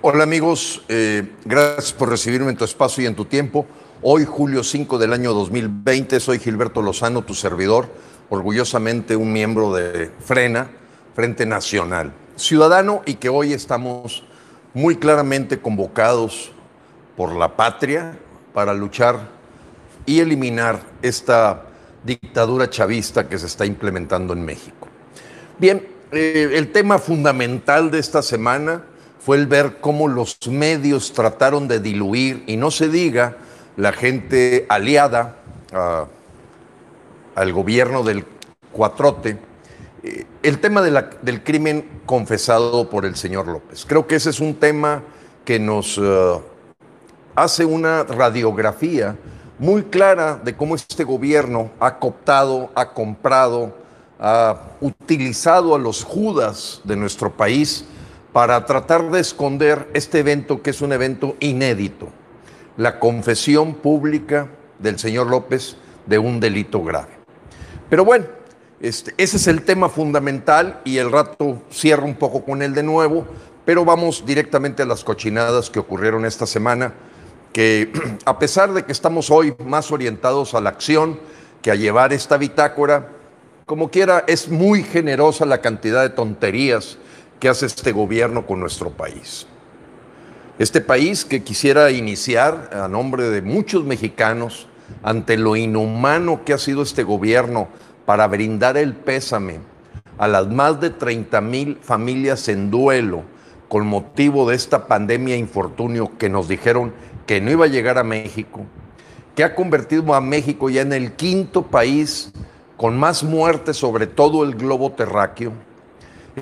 Hola amigos, eh, gracias por recibirme en tu espacio y en tu tiempo. Hoy, julio 5 del año 2020, soy Gilberto Lozano, tu servidor, orgullosamente un miembro de Frena, Frente Nacional, ciudadano y que hoy estamos muy claramente convocados por la patria para luchar y eliminar esta dictadura chavista que se está implementando en México. Bien, eh, el tema fundamental de esta semana fue el ver cómo los medios trataron de diluir, y no se diga la gente aliada al gobierno del Cuatrote, eh, el tema del crimen confesado por el señor López. Creo que ese es un tema que nos eh, hace una radiografía muy clara de cómo este gobierno ha cooptado, ha comprado, ha utilizado a los judas de nuestro país para tratar de esconder este evento que es un evento inédito, la confesión pública del señor López de un delito grave. Pero bueno, este, ese es el tema fundamental y el rato cierro un poco con él de nuevo, pero vamos directamente a las cochinadas que ocurrieron esta semana, que a pesar de que estamos hoy más orientados a la acción que a llevar esta bitácora, como quiera, es muy generosa la cantidad de tonterías que hace este gobierno con nuestro país. Este país que quisiera iniciar a nombre de muchos mexicanos ante lo inhumano que ha sido este gobierno para brindar el pésame a las más de 30 mil familias en duelo con motivo de esta pandemia e infortunio que nos dijeron que no iba a llegar a México, que ha convertido a México ya en el quinto país con más muertes sobre todo el globo terráqueo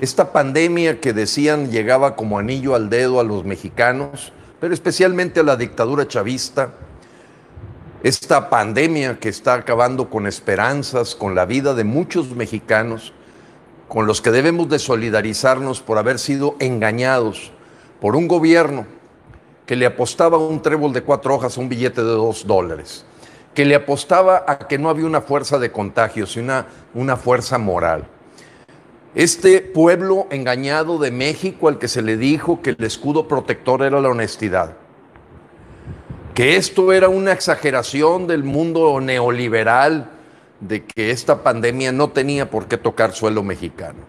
esta pandemia que decían llegaba como anillo al dedo a los mexicanos, pero especialmente a la dictadura chavista, esta pandemia que está acabando con esperanzas, con la vida de muchos mexicanos, con los que debemos de solidarizarnos por haber sido engañados por un gobierno que le apostaba un trébol de cuatro hojas a un billete de dos dólares, que le apostaba a que no había una fuerza de contagio, sino una, una fuerza moral este pueblo engañado de México al que se le dijo que el escudo protector era la honestidad, que esto era una exageración del mundo neoliberal, de que esta pandemia no tenía por qué tocar suelo mexicano.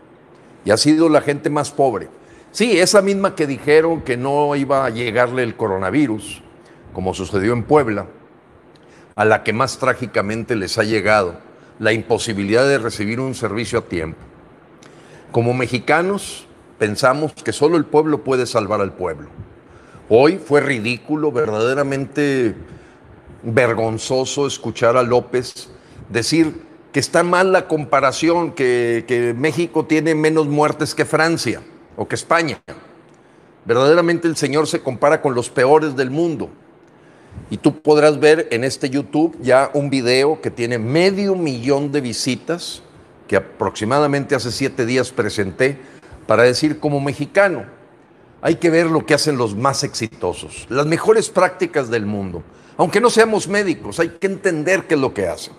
Y ha sido la gente más pobre. Sí, esa misma que dijeron que no iba a llegarle el coronavirus, como sucedió en Puebla, a la que más trágicamente les ha llegado la imposibilidad de recibir un servicio a tiempo. Como mexicanos pensamos que solo el pueblo puede salvar al pueblo. Hoy fue ridículo, verdaderamente vergonzoso escuchar a López decir que está mal la comparación, que, México tiene menos muertes que Francia o que España. Verdaderamente el Señor se compara con los peores del mundo. Y tú podrás ver en este YouTube ya un video que tiene medio millón de visitas que aproximadamente hace siete días presenté para decir como mexicano, hay que ver lo que hacen los más exitosos, las mejores prácticas del mundo. Aunque no seamos médicos, hay que entender qué es lo que hacen.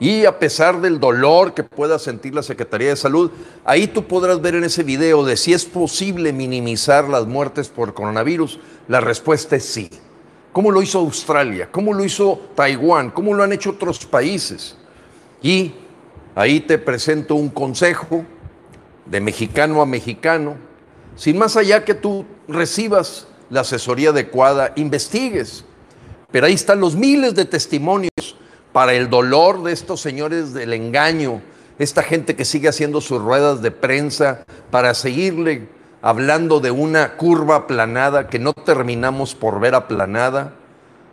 Y a pesar del dolor que pueda sentir la Secretaría de Salud, ahí tú podrás ver en ese video de si es posible minimizar las muertes por coronavirus. La respuesta es sí. ¿Cómo lo hizo Australia? ¿Cómo lo hizo Taiwán? ¿Cómo lo han hecho otros países? Y Ahí te presento un consejo de mexicano a mexicano, sin más allá que tú recibas la asesoría adecuada, investigues. Pero ahí están los miles de testimonios para el dolor de estos señores del engaño, esta gente que sigue haciendo sus ruedas de prensa para seguirle hablando de una curva aplanada que no terminamos por ver aplanada,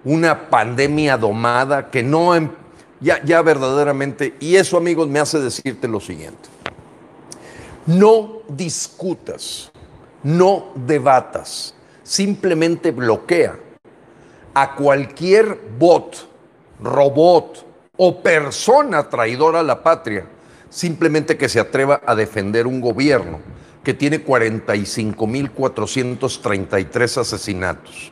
una pandemia domada que no em- ya, ya verdaderamente, y eso amigos me hace decirte lo siguiente, no discutas, no debatas, simplemente bloquea a cualquier bot, robot o persona traidora a la patria, simplemente que se atreva a defender un gobierno que tiene 45.433 asesinatos,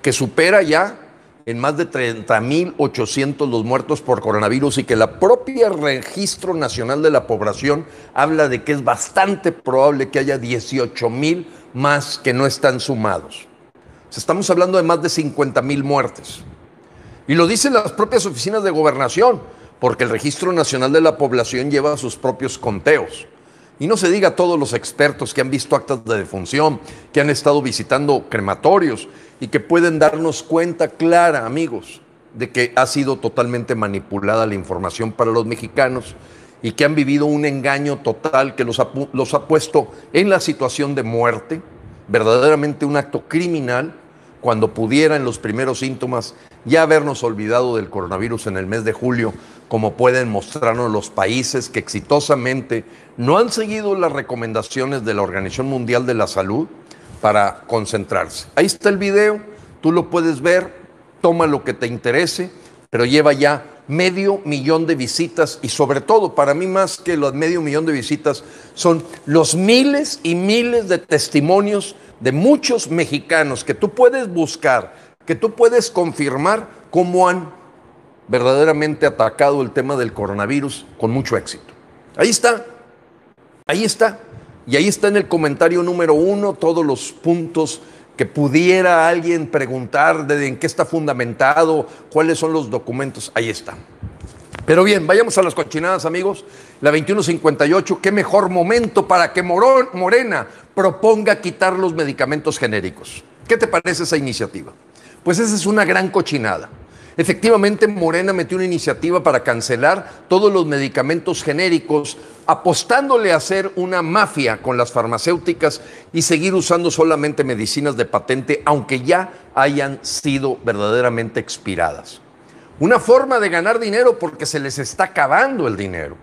que supera ya en más de 30.800 los muertos por coronavirus y que la propia Registro Nacional de la Población habla de que es bastante probable que haya 18.000 más que no están sumados. estamos hablando de más de 50 mil muertes. Y lo dicen las propias oficinas de gobernación, porque el Registro Nacional de la Población lleva sus propios conteos. Y no se diga a todos los expertos que han visto actas de defunción, que han estado visitando crematorios y que pueden darnos cuenta clara, amigos, de que ha sido totalmente manipulada la información para los mexicanos y que han vivido un engaño total que los ha, los ha puesto en la situación de muerte, verdaderamente un acto criminal, cuando pudiera en los primeros síntomas ya habernos olvidado del coronavirus en el mes de julio, como pueden mostrarnos los países que exitosamente no han seguido las recomendaciones de la Organización Mundial de la Salud para concentrarse. Ahí está el video, tú lo puedes ver, toma lo que te interese, pero lleva ya medio millón de visitas y sobre todo, para mí más que los medio millón de visitas, son los miles y miles de testimonios de muchos mexicanos que tú puedes buscar, que tú puedes confirmar cómo han verdaderamente atacado el tema del coronavirus con mucho éxito. Ahí está, ahí está. Y ahí está en el comentario número uno todos los puntos que pudiera alguien preguntar de en qué está fundamentado, cuáles son los documentos, ahí está. Pero bien, vayamos a las cochinadas, amigos. La 2158, qué mejor momento para que Morena proponga quitar los medicamentos genéricos. ¿Qué te parece esa iniciativa? Pues esa es una gran cochinada. Efectivamente, Morena metió una iniciativa para cancelar todos los medicamentos genéricos, apostándole a hacer una mafia con las farmacéuticas y seguir usando solamente medicinas de patente, aunque ya hayan sido verdaderamente expiradas. Una forma de ganar dinero porque se les está acabando el dinero.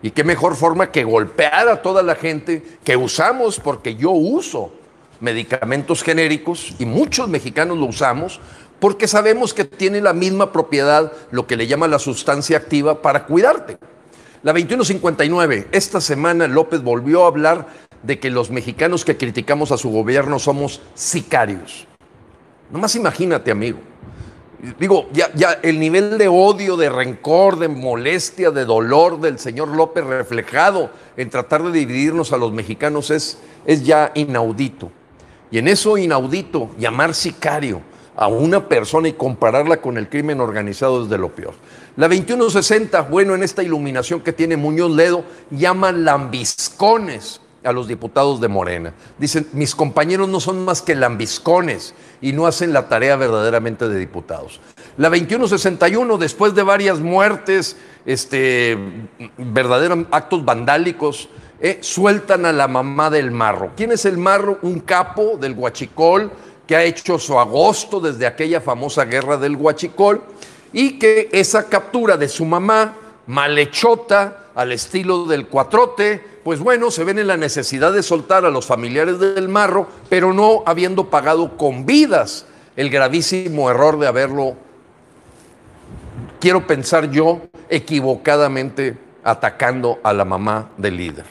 Y qué mejor forma que golpear a toda la gente que usamos, porque yo uso medicamentos genéricos y muchos mexicanos lo usamos porque sabemos que tiene la misma propiedad, lo que le llama la sustancia activa, para cuidarte. La 2159, esta semana López volvió a hablar de que los mexicanos que criticamos a su gobierno somos sicarios. Nomás imagínate, amigo. Digo, ya, ya el nivel de odio, de rencor, de molestia, de dolor del señor López reflejado en tratar de dividirnos a los mexicanos es, es ya inaudito. Y en eso inaudito, llamar sicario a una persona y compararla con el crimen organizado es de lo peor. La 2160, bueno, en esta iluminación que tiene Muñoz Ledo, llama lambiscones a los diputados de Morena. Dicen, mis compañeros no son más que lambiscones y no hacen la tarea verdaderamente de diputados. La 2161, después de varias muertes, este, verdaderos actos vandálicos, eh, sueltan a la mamá del marro. ¿Quién es el marro? Un capo del Huachicol que ha hecho su agosto desde aquella famosa guerra del Huachicol y que esa captura de su mamá, malhechota, al estilo del cuatrote, pues bueno, se ven en la necesidad de soltar a los familiares del marro, pero no habiendo pagado con vidas el gravísimo error de haberlo, quiero pensar yo, equivocadamente atacando a la mamá del líder.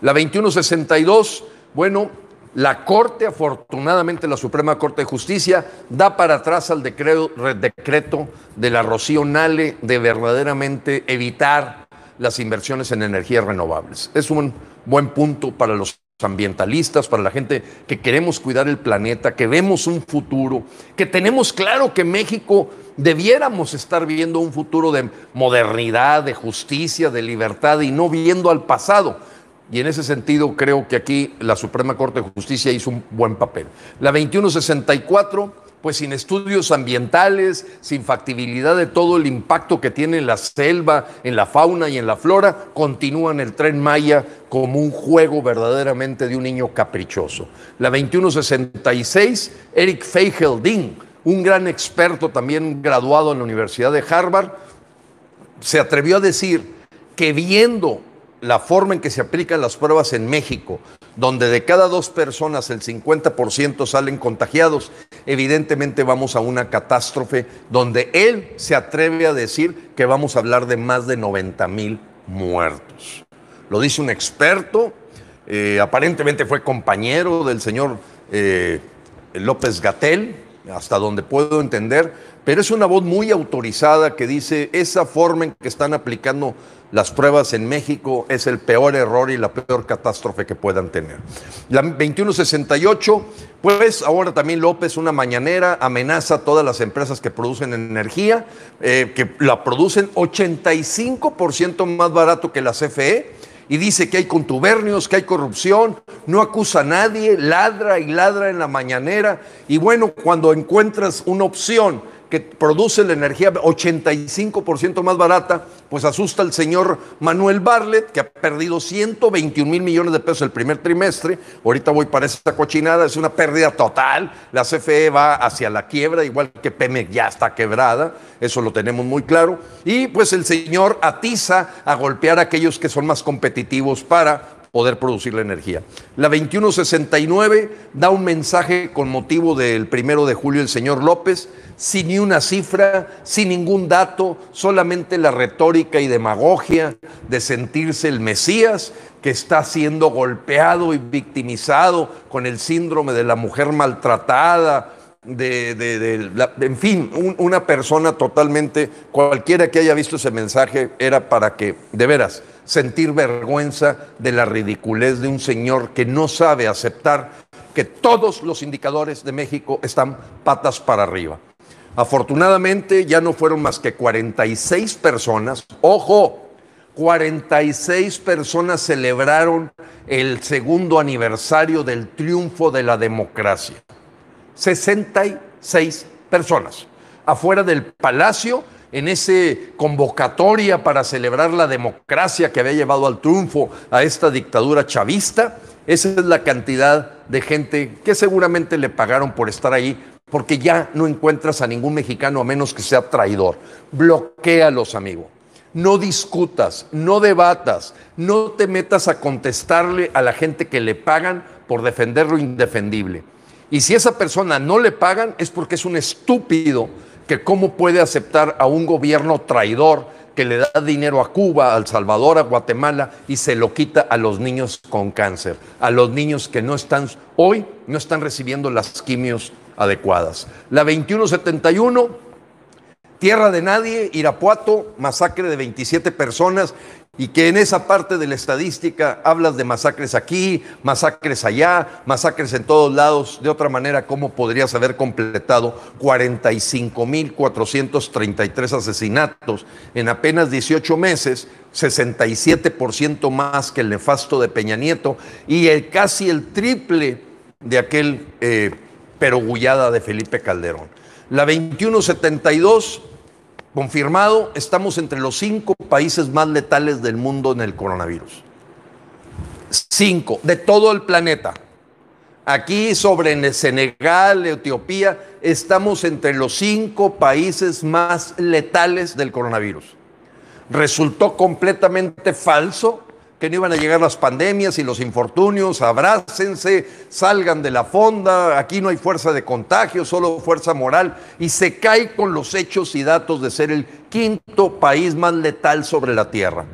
La 2162, bueno, la Corte, afortunadamente la Suprema Corte de Justicia, da para atrás al decreto, de la Rocío Nale de verdaderamente evitar las inversiones en energías renovables. Es un buen punto para los ambientalistas, para la gente que queremos cuidar el planeta, que vemos un futuro, que tenemos claro que México debiéramos estar viendo un futuro de modernidad, de justicia, de libertad y no viendo al pasado y en ese sentido creo que aquí la Suprema Corte de Justicia hizo un buen papel. La 2164, pues sin estudios ambientales, sin factibilidad de todo el impacto que tiene en la selva, en la fauna y en la flora, continúa en el tren Maya como un juego verdaderamente de un niño caprichoso. La 2166, Eric Feigelding, un gran experto también graduado en la Universidad de Harvard, se atrevió a decir que viendo la forma en que se aplican las pruebas en México, donde de cada dos personas el 50% salen contagiados, evidentemente vamos a una catástrofe donde él se atreve a decir que vamos a hablar de más de 90 mil muertos. Lo dice un experto, eh, aparentemente fue compañero del señor eh, López Gatel, hasta donde puedo entender, pero es una voz muy autorizada que dice esa forma en que están aplicando las pruebas en México es el peor error y la peor catástrofe que puedan tener. La 2168, pues ahora también López, una mañanera, amenaza a todas las empresas que producen energía, eh, que la producen 85% más barato que la CFE y dice que hay contubernios, que hay corrupción, no acusa a nadie, ladra y ladra en la mañanera. Y bueno, cuando encuentras una opción que produce la energía 85% más barata, pues asusta al señor Manuel Barlet, que ha perdido 121 mil millones de pesos el primer trimestre. Ahorita voy para esta cochinada, es una pérdida total. La CFE va hacia la quiebra, igual que Pemex ya está quebrada, eso lo tenemos muy claro. Y pues el señor atiza a golpear a aquellos que son más competitivos para poder producir la energía. La 2169 da un mensaje con motivo del primero de julio el señor López, sin ni una cifra, sin ningún dato, solamente la retórica y demagogia de sentirse el Mesías que está siendo golpeado y victimizado con el síndrome de la mujer maltratada, de, en fin, una persona totalmente, cualquiera que haya visto ese mensaje era para que, de veras, sentir vergüenza de la ridiculez de un señor que no sabe aceptar que todos los indicadores de México están patas para arriba. Afortunadamente ya no fueron más que 46 personas, ojo, 46 personas celebraron el segundo aniversario del triunfo de la democracia. 66 personas afuera del palacio en ese convocatoria para celebrar la democracia que había llevado al triunfo a esta dictadura chavista. Esa es la cantidad de gente que seguramente le pagaron por estar ahí, porque ya no encuentras a ningún mexicano a menos que sea traidor. los amigos. No discutas, no debatas, no te metas a contestarle a la gente que le pagan por defender lo indefendible. Y si esa persona no le pagan es porque es un estúpido que cómo puede aceptar a un gobierno traidor que le da dinero a Cuba, a El Salvador, a Guatemala y se lo quita a los niños con cáncer, a los niños que no están hoy no están recibiendo las quimios adecuadas. La 2171 Tierra de Nadie, Irapuato, masacre de 27 personas y que en esa parte de la estadística hablas de masacres aquí, masacres allá, masacres en todos lados. De otra manera, ¿cómo podrías haber completado 45.433 asesinatos en apenas 18 meses, 67% más que el nefasto de Peña Nieto y el, casi el triple de aquel eh, perogullada de Felipe Calderón? La 2172 confirmado, estamos entre los cinco países más letales del mundo en el coronavirus. Cinco, de todo el planeta. Aquí sobre Senegal, Etiopía, estamos entre los cinco países más letales del coronavirus. Resultó completamente falso que no iban a llegar las pandemias y los infortunios, abrácense, salgan de la fonda, aquí no hay fuerza de contagio, solo fuerza moral, y se cae con los hechos y datos de ser el quinto país más letal sobre la Tierra.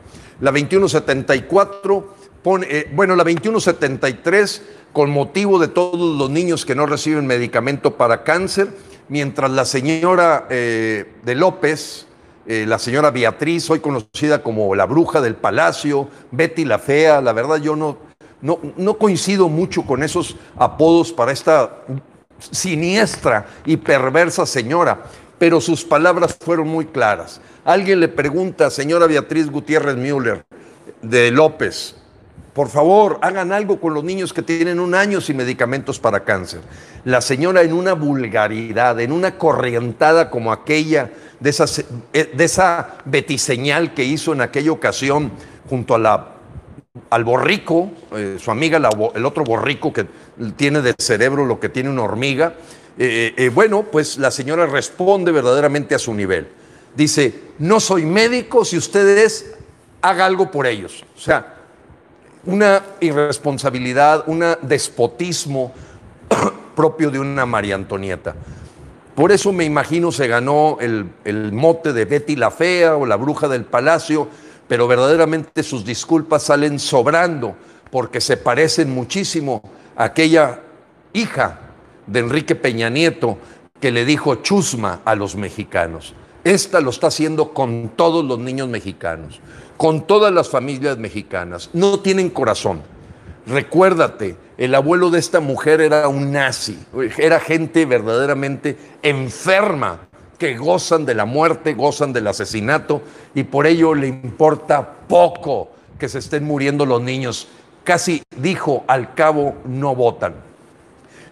La 2174 pone, eh, bueno, la 2173 con motivo de todos los niños que no reciben medicamento para cáncer, mientras la señora eh, de López, eh, la señora Beatriz, hoy conocida como la bruja del palacio, Betty la fea, la verdad yo no, no, no coincido mucho con esos apodos para esta siniestra y perversa señora, pero sus palabras fueron muy claras. Alguien le pregunta, señora Beatriz Gutiérrez Müller, de López, por favor, hagan algo con los niños que tienen un año sin medicamentos para cáncer. La señora en una vulgaridad, en una corrientada como aquella de esa, eh, de esa betiseñal que hizo en aquella ocasión junto a la, al borrico, eh, su amiga, el otro borrico que tiene de cerebro lo que tiene una hormiga. Eh, bueno, pues la señora responde verdaderamente a su nivel. Dice, no soy médico, si ustedes haga algo por ellos. O sea, una irresponsabilidad, un despotismo propio de una María Antonieta. Por eso me imagino se ganó el, mote de Betty la Fea o la bruja del palacio, pero verdaderamente sus disculpas salen sobrando porque se parecen muchísimo a aquella hija de Enrique Peña Nieto que le dijo chusma a los mexicanos. Esta lo está haciendo con todos los niños mexicanos, con todas las familias mexicanas. No tienen corazón. Recuérdate, el abuelo de esta mujer era un nazi, era gente verdaderamente enferma, que gozan de la muerte, gozan del asesinato, y por ello le importa poco que se estén muriendo los niños. Casi dijo, al cabo no votan.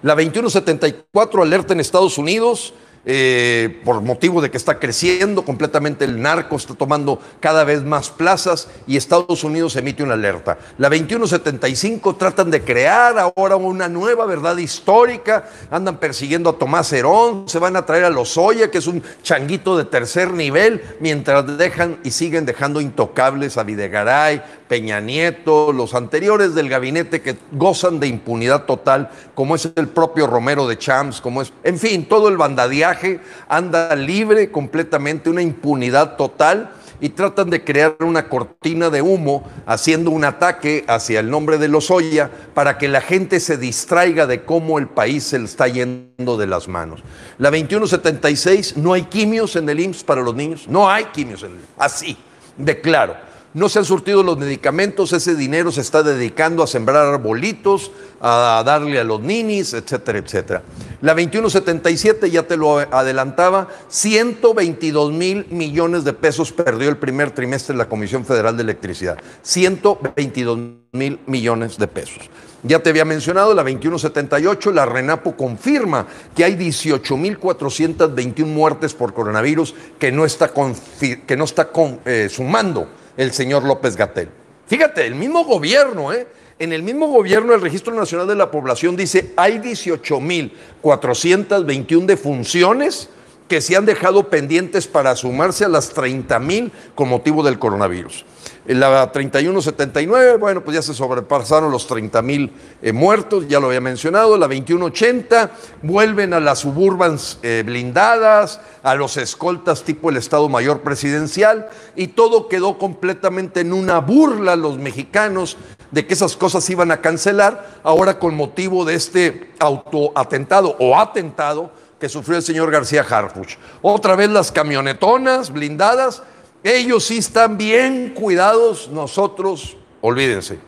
La 2174 alerta en Estados Unidos eh, por motivo de que está creciendo completamente el narco, está tomando cada vez más plazas y Estados Unidos emite una alerta. La 2175 tratan de crear ahora una nueva verdad histórica, andan persiguiendo a Tomás Herón, se van a traer a Lozoya, que es un changuito de tercer nivel, mientras dejan y siguen dejando intocables a Videgaray, Peña Nieto, los anteriores del gabinete que gozan de impunidad total, como es el propio Romero de Champs, como es, en fin, todo el bandadiaje anda libre completamente, una impunidad total y tratan de crear una cortina de humo haciendo un ataque hacia el nombre de Lozoya para que la gente se distraiga de cómo el país se le está yendo de las manos. La 2176, no hay quimios en el IMSS para los niños, no hay quimios en el IMSS, así, de claro no se han surtido los medicamentos, ese dinero se está dedicando a sembrar arbolitos, a darle a los ninis, etcétera, etcétera. La 2177, ya te lo adelantaba, 122 mil millones de pesos perdió el primer trimestre la Comisión Federal de Electricidad. 122 mil millones de pesos. Ya te había mencionado, la 2178, la RENAPO confirma que hay 18.421 muertes por coronavirus que no está, que no está eh, sumando el señor López Gatel. Fíjate, el mismo gobierno, ¿eh? En el mismo gobierno, el Registro Nacional de la Población dice hay 18.421 defunciones que se han dejado pendientes para sumarse a las 30.000 con motivo del coronavirus. La 3179, bueno, pues ya se sobrepasaron los 30 mil eh, muertos, ya lo había mencionado. La 2180, vuelven a las suburbans eh, blindadas, a los escoltas tipo el Estado Mayor Presidencial, y todo quedó completamente en una burla los mexicanos de que esas cosas iban a cancelar, ahora con motivo de este autoatentado o atentado que sufrió el señor García Harfuch. Otra vez las camionetonas blindadas ellos sí están bien cuidados, nosotros, olvídense.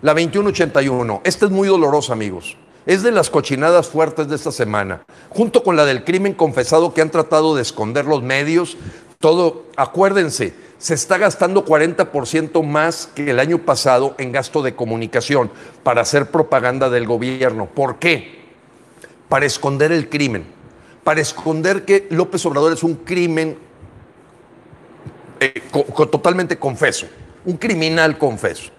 La 2181, esta es muy dolorosa, amigos. Es de las cochinadas fuertes de esta semana, junto con la del crimen confesado que han tratado de esconder los medios. Todo, acuérdense, se está gastando 40% más que el año pasado en gasto de comunicación para hacer propaganda del gobierno. ¿Por qué? Para esconder el crimen, para esconder que López Obrador es un crimen eh, totalmente confeso, un criminal confeso.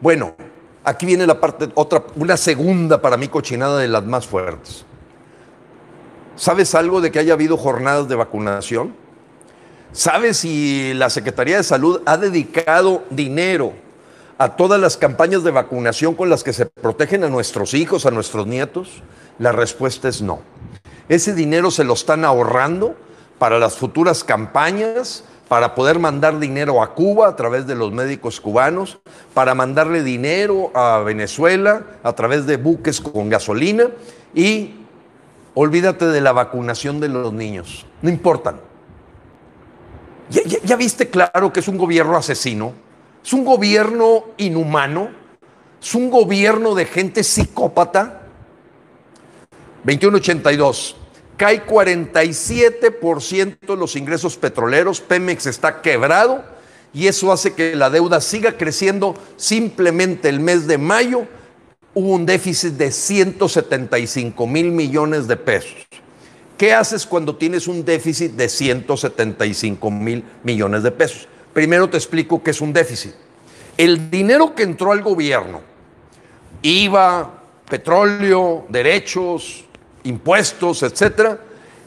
Bueno, aquí viene la parte, otra, una segunda para mí cochinada de las más fuertes. ¿Sabes algo de que haya habido jornadas de vacunación? ¿Sabes si la Secretaría de Salud ha dedicado dinero a todas las campañas de vacunación con las que se protegen a nuestros hijos, a nuestros nietos? La respuesta es no. Ese dinero se lo están ahorrando para las futuras campañas, para poder mandar dinero a Cuba a través de los médicos cubanos, para mandarle dinero a Venezuela a través de buques con gasolina y olvídate de la vacunación de los niños, no importan. ¿Ya, viste claro que es un gobierno asesino? Es un gobierno inhumano, es un gobierno de gente psicópata. 2182 cae 47% los ingresos petroleros, Pemex está quebrado y eso hace que la deuda siga creciendo. Simplemente el mes de mayo hubo un déficit de 175 mil millones de pesos. ¿Qué haces cuando tienes un déficit de 175 mil millones de pesos? Primero te explico qué es un déficit. El dinero que entró al gobierno, IVA, petróleo, derechos, impuestos, etcétera,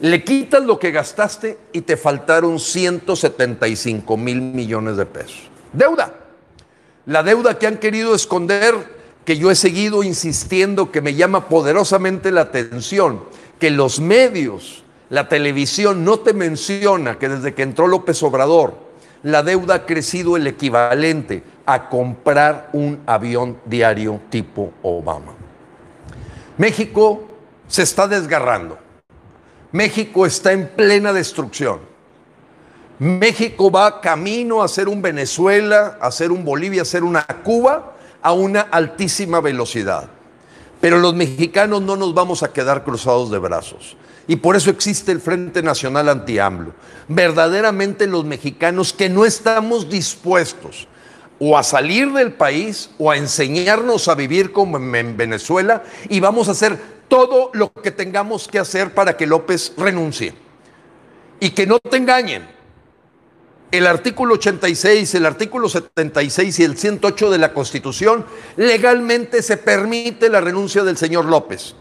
le quitas lo que gastaste y te faltaron 175 mil millones de pesos. Deuda. La deuda que han querido esconder, que yo he seguido insistiendo, que me llama poderosamente la atención, que los medios, la televisión no te menciona que desde que entró López Obrador, la deuda ha crecido el equivalente a comprar un avión diario tipo Obama. México se está desgarrando. México está en plena destrucción. México va camino a ser un Venezuela, a ser un Bolivia, a ser una Cuba a una altísima velocidad. Pero los mexicanos no nos vamos a quedar cruzados de brazos. Y por eso existe el Frente Nacional Anti-AMLO. Verdaderamente los mexicanos que no estamos dispuestos o a salir del país o a enseñarnos a vivir como en Venezuela y vamos a hacer todo lo que tengamos que hacer para que López renuncie. Y que no te engañen el artículo 86, el artículo 76 y el 108 de la Constitución, legalmente se permite la renuncia del señor López.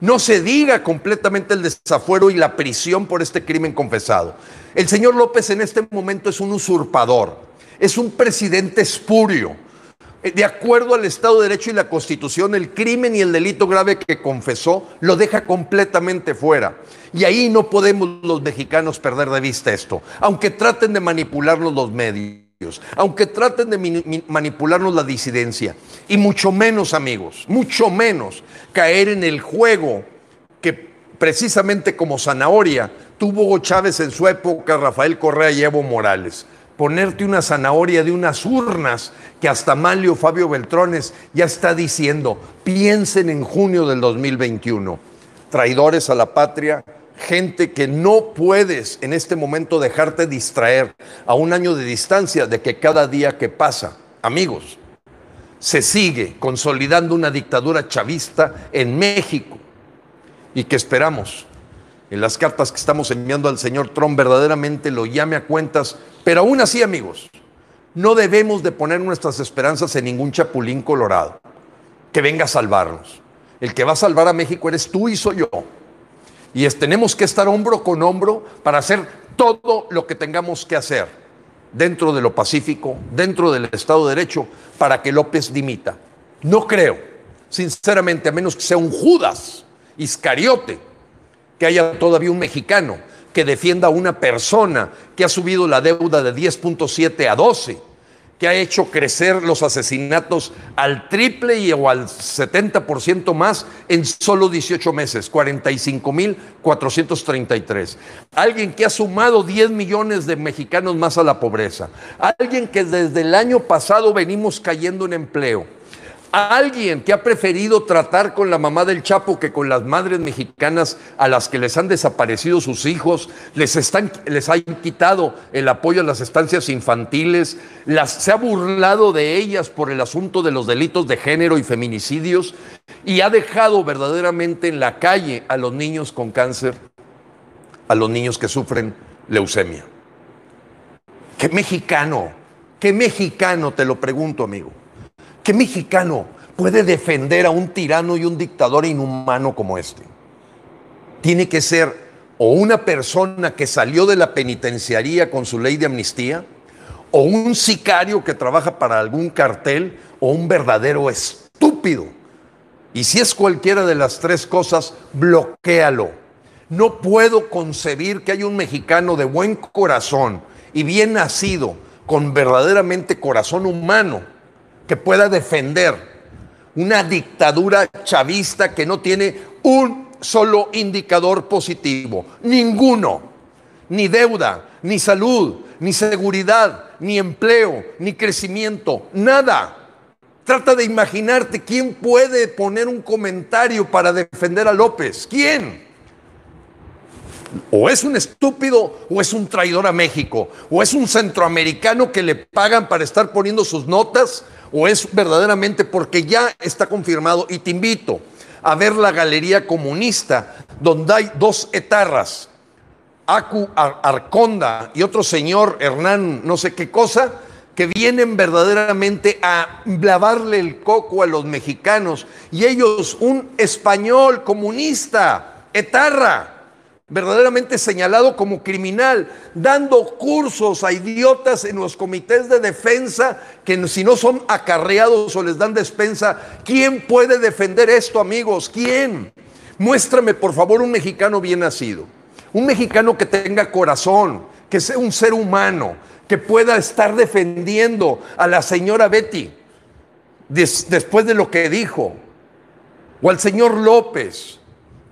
No se diga completamente el desafuero y la prisión por este crimen confesado. El señor López en este momento es un usurpador, es un presidente espurio. Eh, de acuerdo al Estado de Derecho y la Constitución, el crimen y el delito grave que confesó lo deja completamente fuera. Y ahí no podemos los mexicanos perder de vista esto, aunque traten de manipularnos los medios, aunque traten de manipularnos la disidencia, y mucho menos, amigos, mucho menos caer en el juego que precisamente como zanahoria tuvo Hugo Chávez en su época, Rafael Correa y Evo Morales. Ponerte una zanahoria de unas urnas que hasta Malio Fabio Beltrones ya está diciendo, piensen en junio del 2021. Traidores a la patria, gente que no puedes en este momento dejarte distraer a un año de distancia de que cada día que pasa, amigos, se sigue consolidando una dictadura chavista en México y que esperamos en las cartas que estamos enviando al señor Trump verdaderamente lo llame a cuentas, pero aún así amigos, no debemos de poner nuestras esperanzas en ningún chapulín colorado que venga a salvarnos. El que va a salvar a México eres tú y soy yo. Y tenemos que estar hombro con hombro para hacer todo lo que tengamos que hacer dentro de lo pacífico, dentro del Estado de Derecho, para que López dimita. No creo, sinceramente, a menos que sea un Judas Iscariote, que haya todavía un mexicano que defienda a una persona que ha subido la deuda de 10.7 a 12 que ha hecho crecer los asesinatos al triple y o al 70% más en solo 18 meses, 45.433. Alguien que ha sumado 10 millones de mexicanos más a la pobreza. Alguien que desde el año pasado venimos cayendo en empleo alguien que ha preferido tratar con la mamá del Chapo que con las madres mexicanas a las que les han desaparecido sus hijos, les, están, les han quitado el apoyo a las estancias infantiles, se ha burlado de ellas por el asunto de los delitos de género y feminicidios y ha dejado verdaderamente en la calle a los niños con cáncer, a los niños que sufren leucemia. ¿Qué mexicano? ¿Qué mexicano? Te lo pregunto, amigo. ¿Qué mexicano puede defender a un tirano y un dictador inhumano como este? Tiene que ser o una persona que salió de la penitenciaría con su ley de amnistía, o un sicario que trabaja para algún cartel, o un verdadero estúpido. Y si es cualquiera de las tres cosas, bloquéalo. No puedo concebir que haya un mexicano de buen corazón y bien nacido, con verdaderamente corazón humano, que pueda defender una dictadura chavista que no tiene un solo indicador positivo, ninguno, ni deuda, ni salud, ni seguridad, ni empleo, ni crecimiento, nada. Trata de imaginarte quién puede poner un comentario para defender a López. ¿Quién? O es un estúpido o es un traidor a México. O es un centroamericano que le pagan para estar poniendo sus notas o es verdaderamente porque ya está confirmado y te invito a ver la galería comunista donde hay dos etarras, Acu Arconda y otro señor Hernán no sé qué cosa, que vienen verdaderamente a lavarle el coco a los mexicanos y ellos un español comunista, etarra, verdaderamente señalado como criminal, dando cursos a idiotas en los comités de defensa que si no son acarreados o les dan despensa, ¿quién puede defender esto, amigos? ¿Quién? Muéstrame, por favor, un mexicano bien nacido, un mexicano que tenga corazón, que sea un ser humano, que pueda estar defendiendo a la señora Betty después de lo que dijo, o al señor López,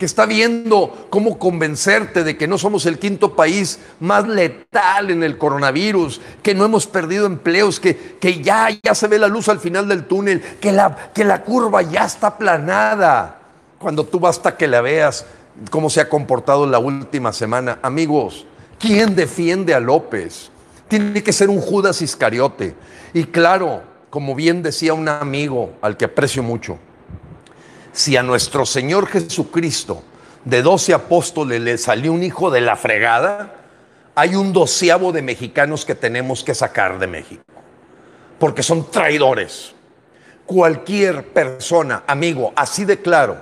que está viendo cómo convencerte de que no somos el quinto país más letal en el coronavirus, que no hemos perdido empleos, que, que ya, ya se ve la luz al final del túnel, que la, que la curva ya está aplanada. Cuando tú basta que la veas cómo se ha comportado la última semana. Amigos, ¿quién defiende a López? Tiene que ser un Judas Iscariote. Y claro, como bien decía un amigo al que aprecio mucho, si a nuestro Señor Jesucristo de doce apóstoles le salió un hijo de la fregada, hay un doceavo de mexicanos que tenemos que sacar de México, porque son traidores. Cualquier persona, amigo, así de claro,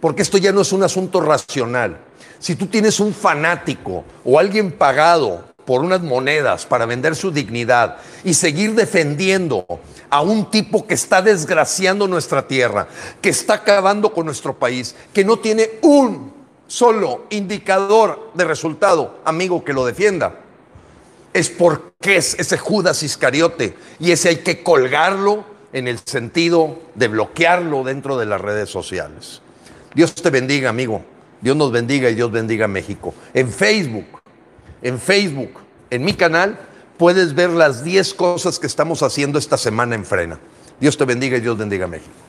porque esto ya no es un asunto racional. Si tú tienes un fanático o alguien pagado por unas monedas para vender su dignidad y seguir defendiendo a un tipo que está desgraciando nuestra tierra, que está acabando con nuestro país, que no tiene un solo indicador de resultado, amigo, que lo defienda. Es porque es ese Judas Iscariote y ese hay que colgarlo en el sentido de bloquearlo dentro de las redes sociales. Dios te bendiga, amigo. Dios nos bendiga y Dios bendiga a México. En Facebook, en Facebook, en mi canal, puedes ver las 10 cosas que estamos haciendo esta semana en Frena. Dios te bendiga y Dios bendiga a México.